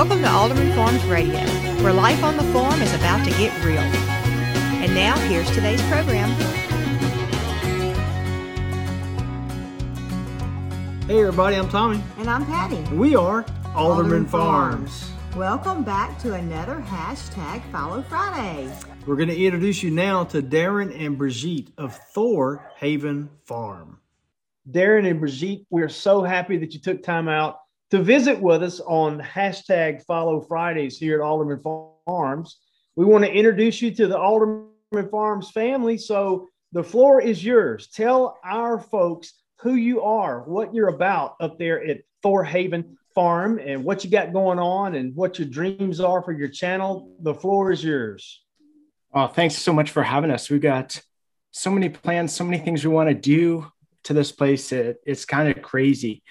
Welcome to Alderman Farms Radio, where life on the farm is about to get real. And now, here's today's program. Hey everybody, I'm Tommy. And I'm Patty. We are Alderman, Alderman Farms. Farms. Welcome back to another hashtag Follow Friday. We're going to introduce you now to Darren and Brigitte of Thor Haven Farm. Darren and Brigitte, we're so happy that you took time out to visit with us on hashtag Follow Fridays here at Alderman Farms. We want to introduce you to the Alderman Farms family. So the floor is yours. Tell our folks who you are, what you're about up there at Thor Haven Farm, and what you got going on, and what your dreams are for your channel. The floor is yours. Oh, thanks so much for having us. We've got so many plans, so many things we want to do to this place. It, it's kind of crazy.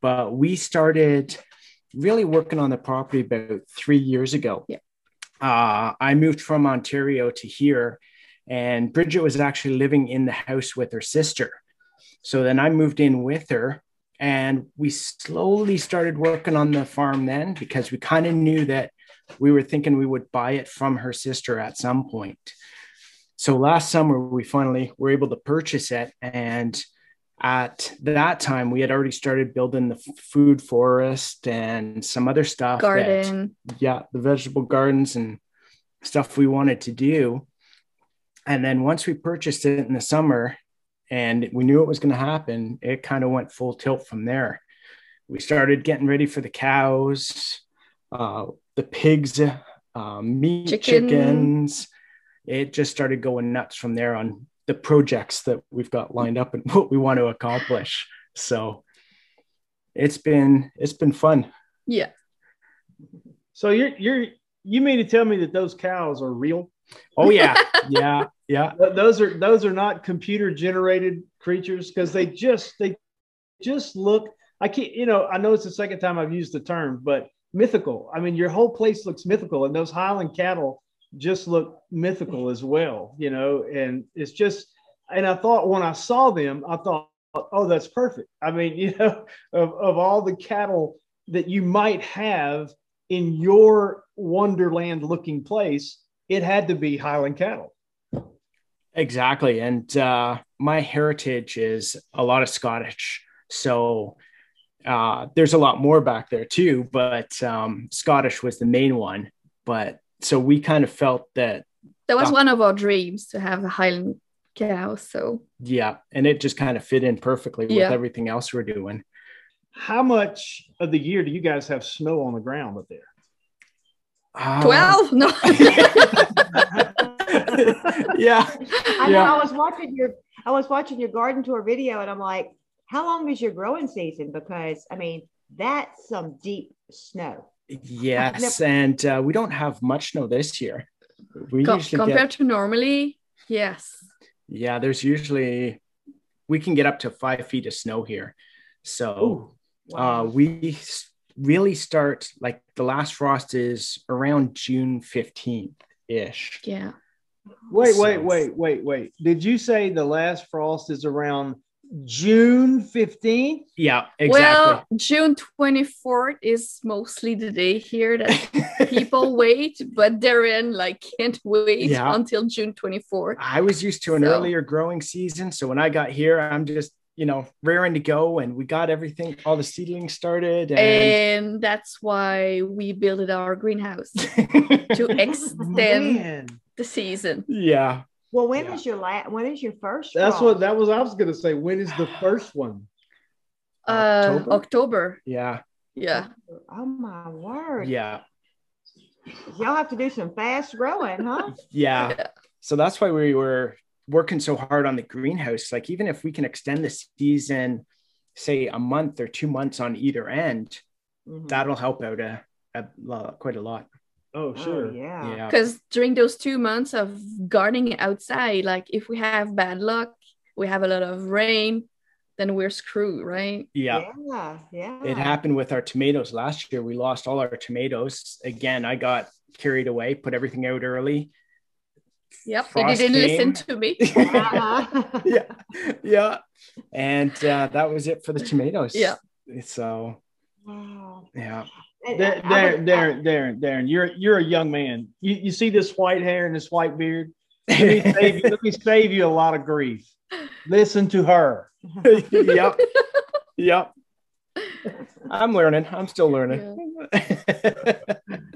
But we started really working on the property about three years ago. Yeah. Uh, I moved from Ontario to here, and Bridget was actually living in the house with her sister. So then I moved in with her, and we slowly started working on the farm then because we kind of knew that we were thinking we would buy it from her sister at some point. So last summer, we finally were able to purchase it. And at that time, we had already started building the food forest and some other stuff. that- Garden. yeah, the vegetable gardens and stuff we wanted to do. And then once we purchased it in the summer and we knew it was going to happen, it kind of went full tilt from there. We started getting ready for the cows, uh, the pigs, uh, meat, Chicken. chickens. It just started going nuts from there on the projects that we've got lined up and what we want to accomplish. So it's been it's been fun. Yeah. So you're you're you mean to tell me that those cows are real? Oh yeah, yeah, yeah. Those are those are not computer generated creatures because they just they just look. I can't. You know, I know it's the second time I've used the term, but mythical. I mean, your whole place looks mythical, and those Highland cattle just look mythical as well. You know, and it's just. And I thought when I saw them, I thought, oh, that's perfect. I mean, you know, of of all the cattle that you might have in your wonderland looking place, it had to be Highland cattle. Exactly. And uh, my heritage is a lot of Scottish. So uh, there's a lot more back there too, but um, Scottish was the main one. But so we kind of felt that, That was Ah. one of our dreams to have a Highland cow. So yeah, and it just kind of fit in perfectly with everything else we're doing. How much of the year do you guys have snow on the ground up there? Uh, 12? No. yeah. I know Yeah. I was watching your I was watching your garden tour video and I'm like, how long is your growing season? Because I mean, that's some deep snow. Yes. And uh, we don't have much snow this year. We Co- usually compared get, to normally, yes. yeah, there's usually, we can get up to five feet of snow here. So, uh, we really start like the last frost is around June 15th ish. Yeah. Wait, wait, wait, wait, wait. Did you say the last frost is around June 15th? Yeah, exactly. Well, June 24th is mostly the day here that people wait, but Darren like can't wait Yeah. until June 24th. I was used to an So- earlier growing season. So when I got here, I'm just, you know, raring to go and we got everything, all the seedlings started. And, And that's why we built our greenhouse to extend Man, the season. yeah. Well, when Yeah. is your last when is your first that's frost? what that was. I was going to say, when is the first one? Uh, October? October. Yeah. Yeah. Oh my word. Yeah. Y'all have to do some fast growing, huh? Yeah. Yeah. So that's why we were working so hard on the greenhouse. Like, even if we can extend the season, say a month or two months on either end, Mhm. that'll help out a, a lot, quite a lot. Oh, Oh, sure. yeah. Yeah. Because during those two months of gardening outside, like if we have bad luck, we have a lot of rain, then we're screwed, right? Yeah. Yeah. Yeah. It happened with our tomatoes last year. We lost all our tomatoes. Again, I got carried away, put everything out early. Yep. Frost you didn't came. listen to me. Uh-huh. yeah. Yeah. And uh, that was it for the tomatoes. Yeah. So, Wow. Yeah. And Da- I- I Darren, Darren, Darren, Darren, you're you're a young man. You you see this white hair and this white beard. Let me save you, let me save you a lot of grief. Listen to her. yep. Yep. I'm learning. I'm still learning.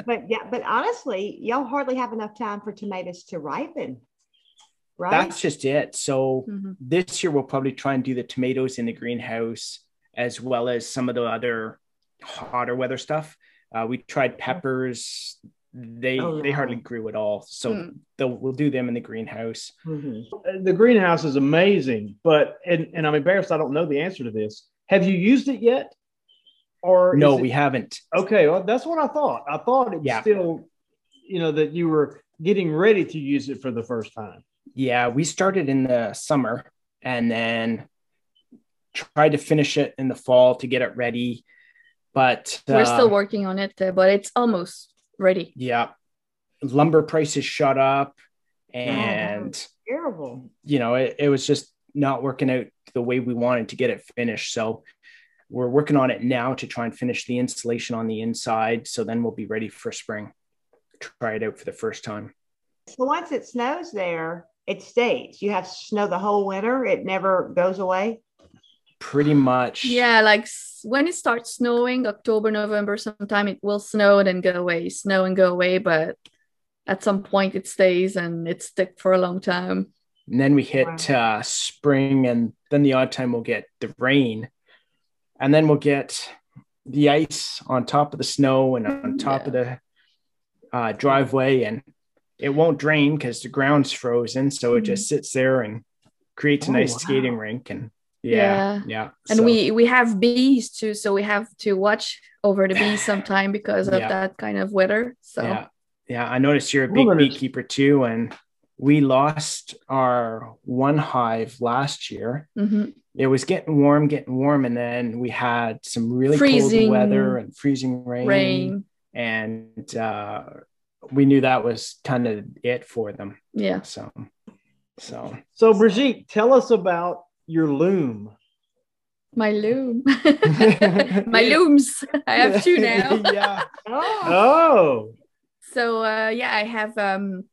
But yeah, but honestly, y'all hardly have enough time for tomatoes to ripen. Right? That's just it. So Mhm. this year we'll probably try and do the tomatoes in the greenhouse as well as some of the other hotter weather stuff. Uh, we tried peppers. They Oh, they hardly grew at all. So Mm. they'll, we'll do them in the greenhouse. Uh, The greenhouse is amazing, but and, and I'm embarrassed I don't know the answer to this. Have you used it yet? Or No, it- we haven't. okay. Well, that's what I thought. I thought it was Yeah. still, you know, that you were getting ready to use it for the first time. Yeah, we started in the summer and then tried to finish it in the fall to get it ready. But We're uh, still working on it, but it's almost ready. yeah, lumber prices shot up and terrible. you know, it, it was just not working out the way we wanted to get it finished. So we're working on it now to try and finish the installation on the inside. So then we'll be ready for spring. Try it out for the first time. So once it snows there, it stays. You have snow the whole winter. It never goes away. Pretty much. Yeah, like s- when it starts snowing, October, November, sometime it will snow and then go away, snow and go away. But at some point it stays and it's stick for a long time. And then we hit uh, spring, and then the odd time we'll get the rain. And then we'll get the ice on top of the snow and on top of the uh, driveway. And it won't drain because the ground's frozen. So it just sits there and creates a Oh, nice wow. skating rink. And yeah, yeah. And So- we we have bees too, so we have to watch over the bees sometime because of Yeah. that kind of weather. So Yeah. Yeah. I noticed you're a big Wilderness. beekeeper too. And we lost our one hive last year. mhm. It was getting warm, getting warm. And then we had some really Freezing cold weather and freezing rain. rain. And uh, we knew that was kind of it for them. Yeah. So, so So, Brigitte, tell us about your loom. My loom. My looms. I have two now. yeah. Oh, Oh, So uh, yeah, I have um,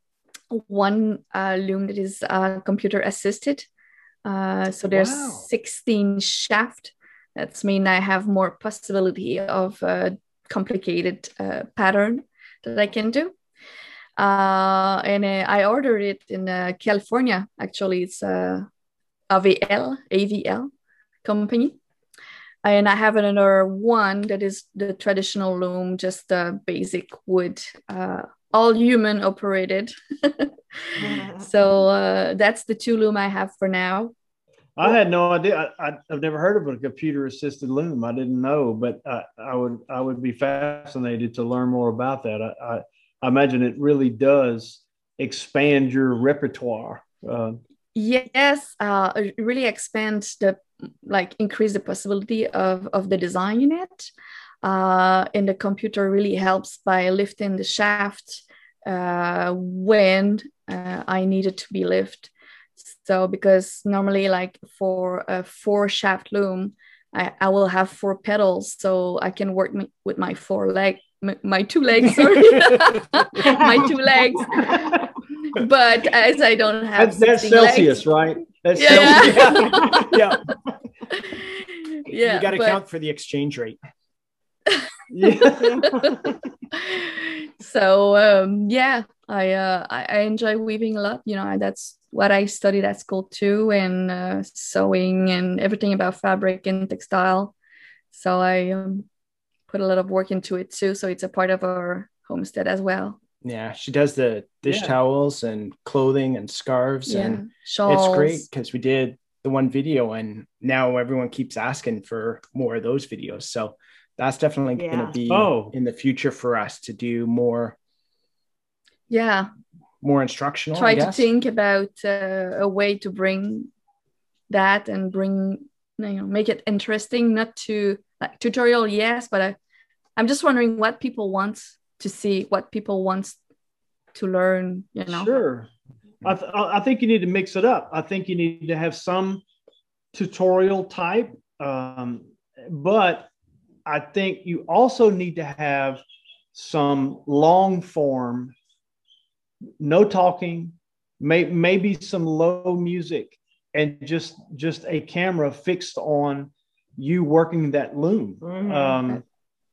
one uh, loom that is uh, computer assisted. Uh, so there's Wow. 16 shaft. That's mean I have more possibility of uh, complicated uh, pattern that I can do. Uh, and uh, I ordered it in uh, California. Actually, it's uh, AVL, AVL company. And I have another one that is the traditional loom, just the basic wood, uh, all human operated. so uh, that's the two loom I have for now. I had no idea. I, I've never heard of a computer assisted loom. I didn't know, but I, I would I would be fascinated to learn more about that. I, I, I imagine it really does expand your repertoire. Uh, Yes, uh, really expand the like increase the possibility of of the design in it. Uh, and the computer really helps by lifting the shaft uh, when uh, I need it to be lifted. So because normally like for a four shaft loom, I, I will have four pedals, so I can work with my four leg, my two legs, sorry, my two legs. But as I don't have that's that's 16 legs- Celsius, right? That's Yeah. Celsius. yeah. yeah, you got to count for the exchange rate. yeah. so um, yeah, I, uh, I I enjoy weaving a lot. You know, that's what I studied at school too, and uh, sewing and everything about fabric and textile. So I um, put a lot of work into it too. So it's a part of our homestead as well. Yeah. She does the dish Yeah. towels and clothing and scarves. Yeah, And shawls. it's great because we did the one video and now everyone keeps asking for more of those videos. So that's definitely going to be Oh. in the future for us to do more Yeah, more instructional. Try to think about uh, a way to bring that and bring you know make it interesting not to like tutorial yes but I, i'm just wondering what people want to see what people want to learn you know Sure. I, th- I think you need to mix it up. I think you need to have some tutorial type, um, but I think you also need to have some long form, no talking, may, maybe some low music, and just just a camera fixed on you working that loom. Mhm. Um,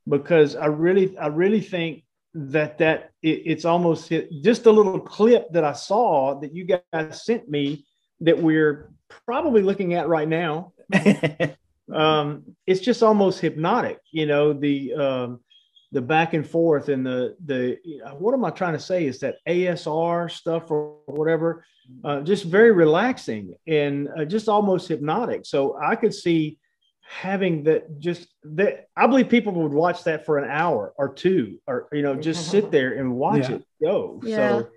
because I really I really think that that it, it's almost hit, just a little clip that I saw that you guys sent me that we're probably looking at right now um, it's just almost hypnotic. You know, the um, the back and forth and the the what am I trying to say is that ASMR stuff or whatever, uh, just very relaxing and uh, just almost hypnotic. So I could see having that just that I believe people would watch that for an hour or two or you know just sit there and watch Yeah. it go. Yeah. So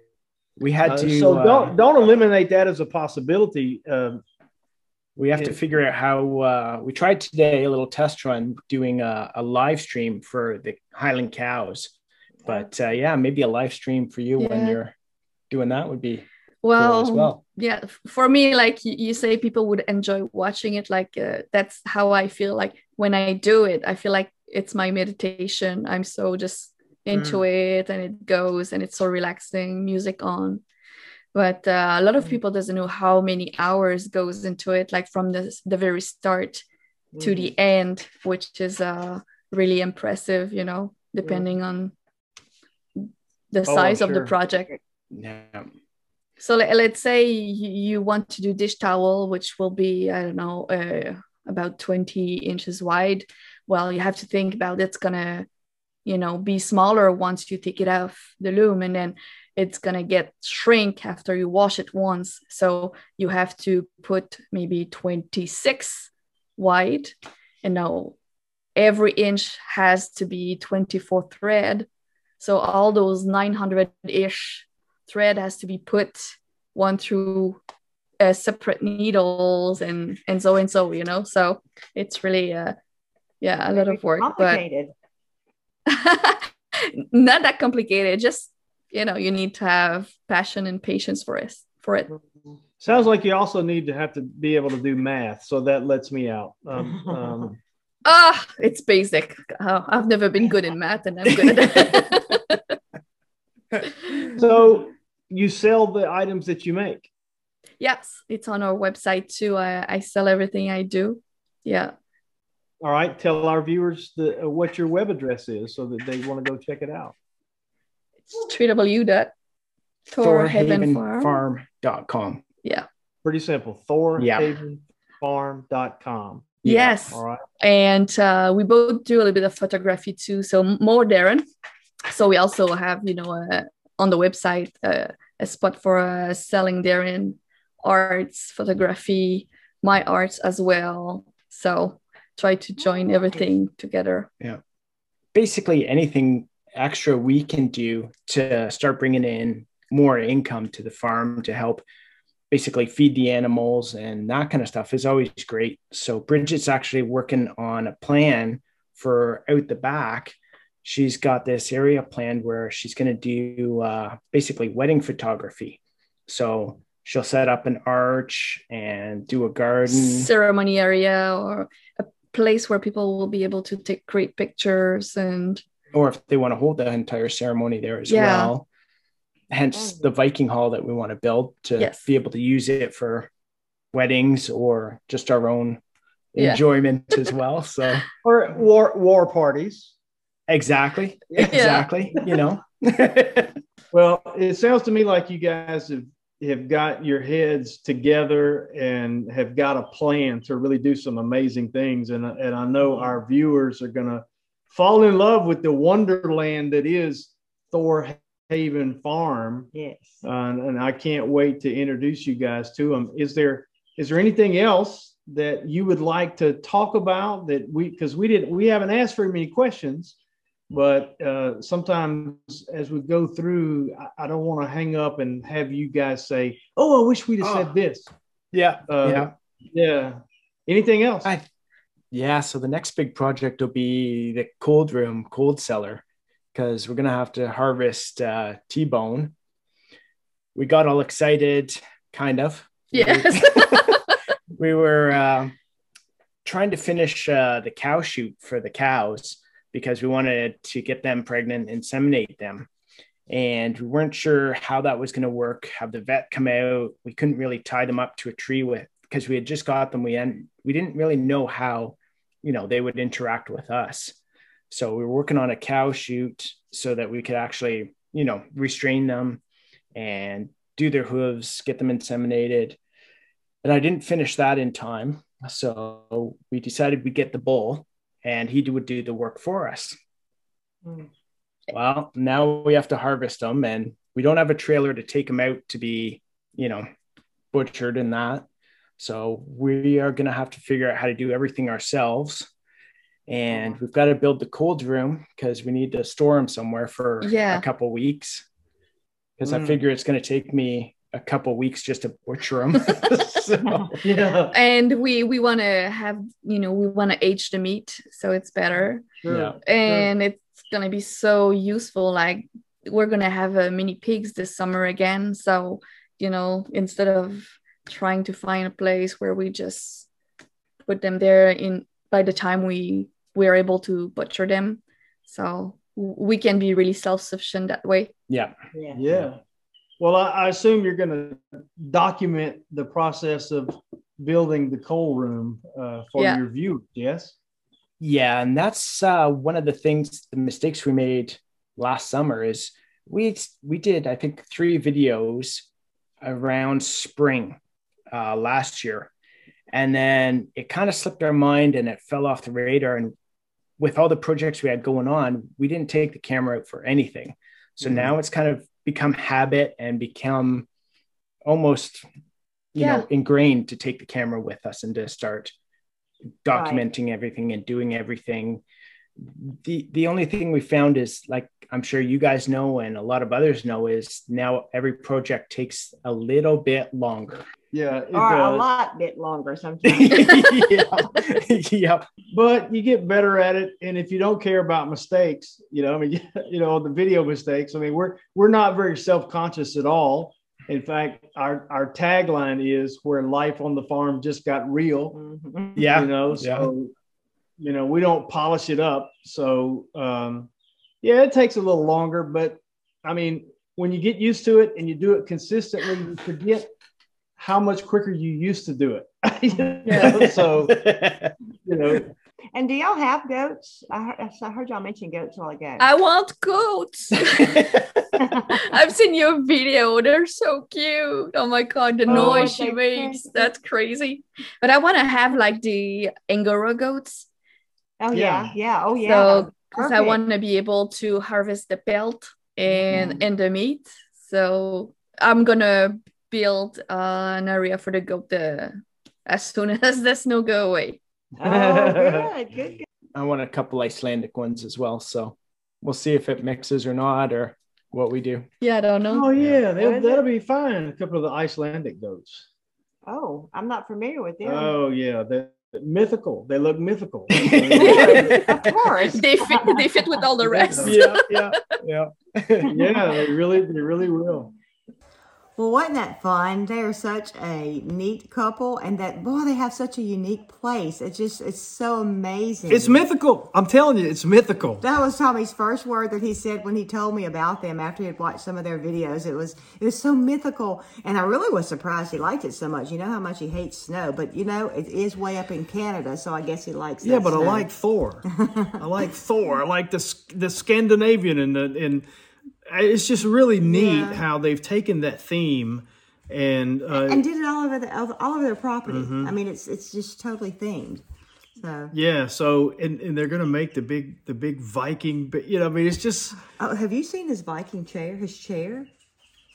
we had uh, to so uh, don't don't eliminate that as a possibility. Um, we have to figure out how uh, we tried today a little test run doing a, a live stream for the highland cows but uh, yeah maybe a live stream for you when you're doing that would be well, well. yeah for me like you, say people would enjoy watching it like uh, that's how i feel like when i do it i feel like it's my meditation. I'm so just into it and it goes and it's so relaxing music on. But uh, a lot of people doesn't know how many hours goes into it like from the, the very start to the end which is uh, really impressive you know depending on the Oh, size of the project. Yeah so let, let's say you, want to do dish towel, which will be, I don't know, uh, about 20 inches wide. Well, you have to think about it's gonna, you know, be smaller once you take it off the loom and then it's gonna get shrink after you wash it once. So you have to put maybe 26 wide. And now every inch has to be 24 thread. So all those 900 ish thread has to be put one through uh, separate needles and and so and so you know? So it's really uh yeah a lot of work but not that complicated just you know you need to have passion and patience for it for it. Sounds like you also need to have to be able to do math, so that lets me out. Um, um, ah it's basic. Oh, i've never been good in math and i'm good at it. So you sell the items that you make. yes it's on our website too I, I sell everything i do yeah All right, tell our viewers the, uh, what your web address is, so that they want to go check it out. it's www.thorhavenfarm thorhavenfarm.com yeah Pretty simple. ThorHavenFarm.com. yes All right. and uh, we both do a little bit of photography too. So more Darren. So we also have, you know, uh, on the website uh, a spot for uh, selling Darren arts, photography, my arts as well. So try to join everything together. Yeah. Basically anything extra we can do to start bringing in more income to the farm to help basically feed the animals and that kind of stuff is always great. So Bridget's actually working on a plan for out the back. She's got this area planned where she's going to do uh, basically wedding photography. So she'll set up an arch and do a garden. Ceremony area or a place where people will be able to take great pictures and or if they want to hold the entire ceremony there as Yeah. well. Hence the Viking hall that we want to build to Yes. be able to use it for weddings or just our own Yeah. enjoyment as well. So Or war war parties. Exactly, exactly. You know, Well, it sounds to me like you guys have have got your heads together and have got a plan to really do some amazing things. And and I know our viewers are going to fall in love with the wonderland that is Thor Haven Farm. Yes. Uh, and, and I can't wait to introduce you guys to them. Is there is there anything else that you would like to talk about that we because we didn't we haven't asked very many questions, but uh, sometimes as we go through, I, I don't want to hang up and have you guys say, "Oh, I wish we'd have Oh. said this." yeah, Uh, yeah, Yeah. Anything else? I- yeah. So the next big project will be the cold room, cold cellar, because we're gonna have to harvest uh, T-bone. We got all excited, kind of. yes. we were uh, trying to finish uh, the cow chute for the cows because we wanted to get them pregnant, inseminate them. And we weren't sure how that was going to work. Have the vet come out. We couldn't really tie them up to a tree with because we had just got them. We and we didn't really know how, you know, they would interact with us. So we were working on a cow chute so that we could actually, you know, restrain them and do their hooves, get them inseminated. And I didn't finish that in time. So we decided we'd get the bull and he would do the work for us. Mm. Well, now we have to harvest them and we don't have a trailer to take them out to be, you know, butchered and that. So we are going to have to figure out how to do everything ourselves. And we've got to build the cold room because we need to store them somewhere for yeah. a couple weeks. Because mm. I figure it's going to take me a couple weeks just to butcher them. so, yeah. And we we want to have you know we want to age the meat so it's better. Sure. Yeah. And sure. it's gonna be so useful. Like we're gonna have a uh, mini pigs this summer again. So you know instead of trying to find a place where we just put them there in by the time we we're able to butcher them. So we can be really self-sufficient that way. Yeah. Yeah. yeah. Well, I, I assume you're going to document the process of building the cold room uh, for yeah. your viewers. Yes. Yeah, and that's uh, one of the things, the mistakes we made last summer is we we did I think three videos around spring uh, last year, and then it kind of slipped our mind and it fell off the radar. And with all the projects we had going on, we didn't take the camera out for anything. So mm-hmm. now it's kind of become habit and become almost you yeah. know ingrained to take the camera with us and to start documenting right. everything and doing everything the the only thing we found is like i'm sure you guys know and a lot of others know is now every project takes a little bit longer yeah or does. a lot bit longer sometimes yeah. yeah but you get better at it and if you don't care about mistakes you know i mean you know the video mistakes i mean we're we're not very self-conscious at all in fact our our tagline is where life on the farm just got real mm-hmm. yeah you know so yeah. You know we don't polish it up so um yeah it takes a little longer but i mean when you get used to it and you do it consistently you forget how much quicker you used to do it. you know? So, you know. And do y'all have goats? I heard, I heard y'all mention goats while ago. I want goats. I've seen your video. They're so cute. Oh my god, the oh, noise she makes. That's crazy. But I want to have like the Angora goats. Oh yeah, yeah. yeah. Oh yeah. So because I want to be able to harvest the pelt and mm. and the meat. So I'm gonna build uh, an area for the goat the, as soon as the snow go away. Oh, good, good, good. I want a couple Icelandic ones as well. So we'll see if it mixes or not or what we do. Yeah, I don't know. Oh, yeah, that'll, that'll be fine. A couple of the Icelandic goats. Oh, I'm not familiar with them. Oh, yeah. They're mythical. They look mythical. of course. they fit they fit with all the rest. yeah, yeah, yeah. yeah, they really they really will. Well, wasn't that fun? They are such a neat couple, and that boy, they have such a unique place. It's just, it's so amazing. It's mythical. I'm telling you, it's mythical. That was Tommy's first word that he said when he told me about them after he had watched some of their videos. It was, it was so mythical, and I really was surprised he liked it so much. You know how much he hates snow, but you know it is way up in Canada, so I guess he likes. It. Yeah, but snow. I like Thor. I like Thor. I like the the Scandinavian and the and it's just really neat yeah. how they've taken that theme and uh, and did it all over the all over their property. Mm-hmm. I mean, it's it's just totally themed. So yeah, so and, and they're gonna make the big the big Viking, but you know, I mean, it's just. Oh, have you seen his Viking chair? His chair?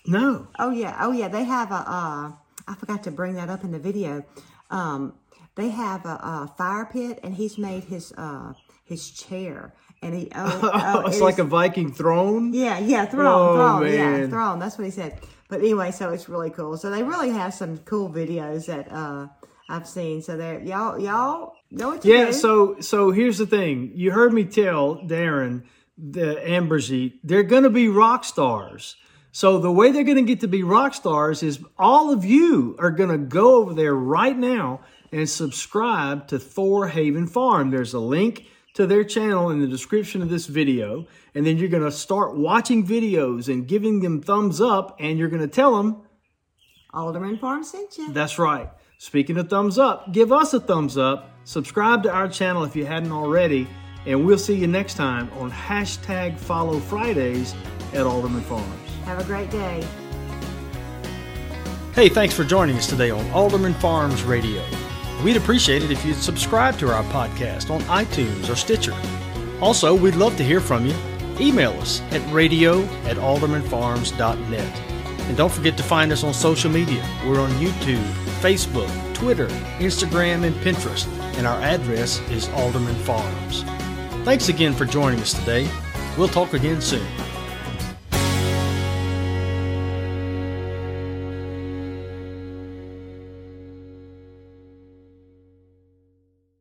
No. Oh yeah, oh yeah. They have a. Uh, I forgot to bring that up in the video. Um, they have a, a fire pit, and he's made his uh his chair and he, oh, oh it's it like is, a Viking throne. Yeah, yeah, throne, oh, throne, man. yeah, throne. That's what he said. But anyway, so it's really cool. So they really have some cool videos that uh, I've seen. So there, y'all, y'all know what to yeah, do. So, so here's the thing. You heard me tell Darren, and Brigitte, they're going to be rock stars. So the way they're going to get to be rock stars is all of you are going to go over there right now and subscribe to Thor Haven Farm. There's a link to their channel in the description of this video. And then you're going to start watching videos and giving them thumbs up, and you're going to tell them Alderman Farm sent you. That's right. Speaking of thumbs up, give us a thumbs up, subscribe to our channel if you hadn't already, and we'll see you next time on hashtag follow Fridays at Alderman Farms. Have a great day. Hey, thanks for joining us today on Alderman Farms Radio. We'd appreciate it if you'd subscribe to our podcast on iTunes or Stitcher. Also, we'd love to hear from you. Email us at radio at aldermanfarms.net. And don't forget to find us on social media. We're on YouTube, Facebook, Twitter, Instagram, and Pinterest. And our address is Alderman Farms. Thanks again for joining us today. We'll talk again soon.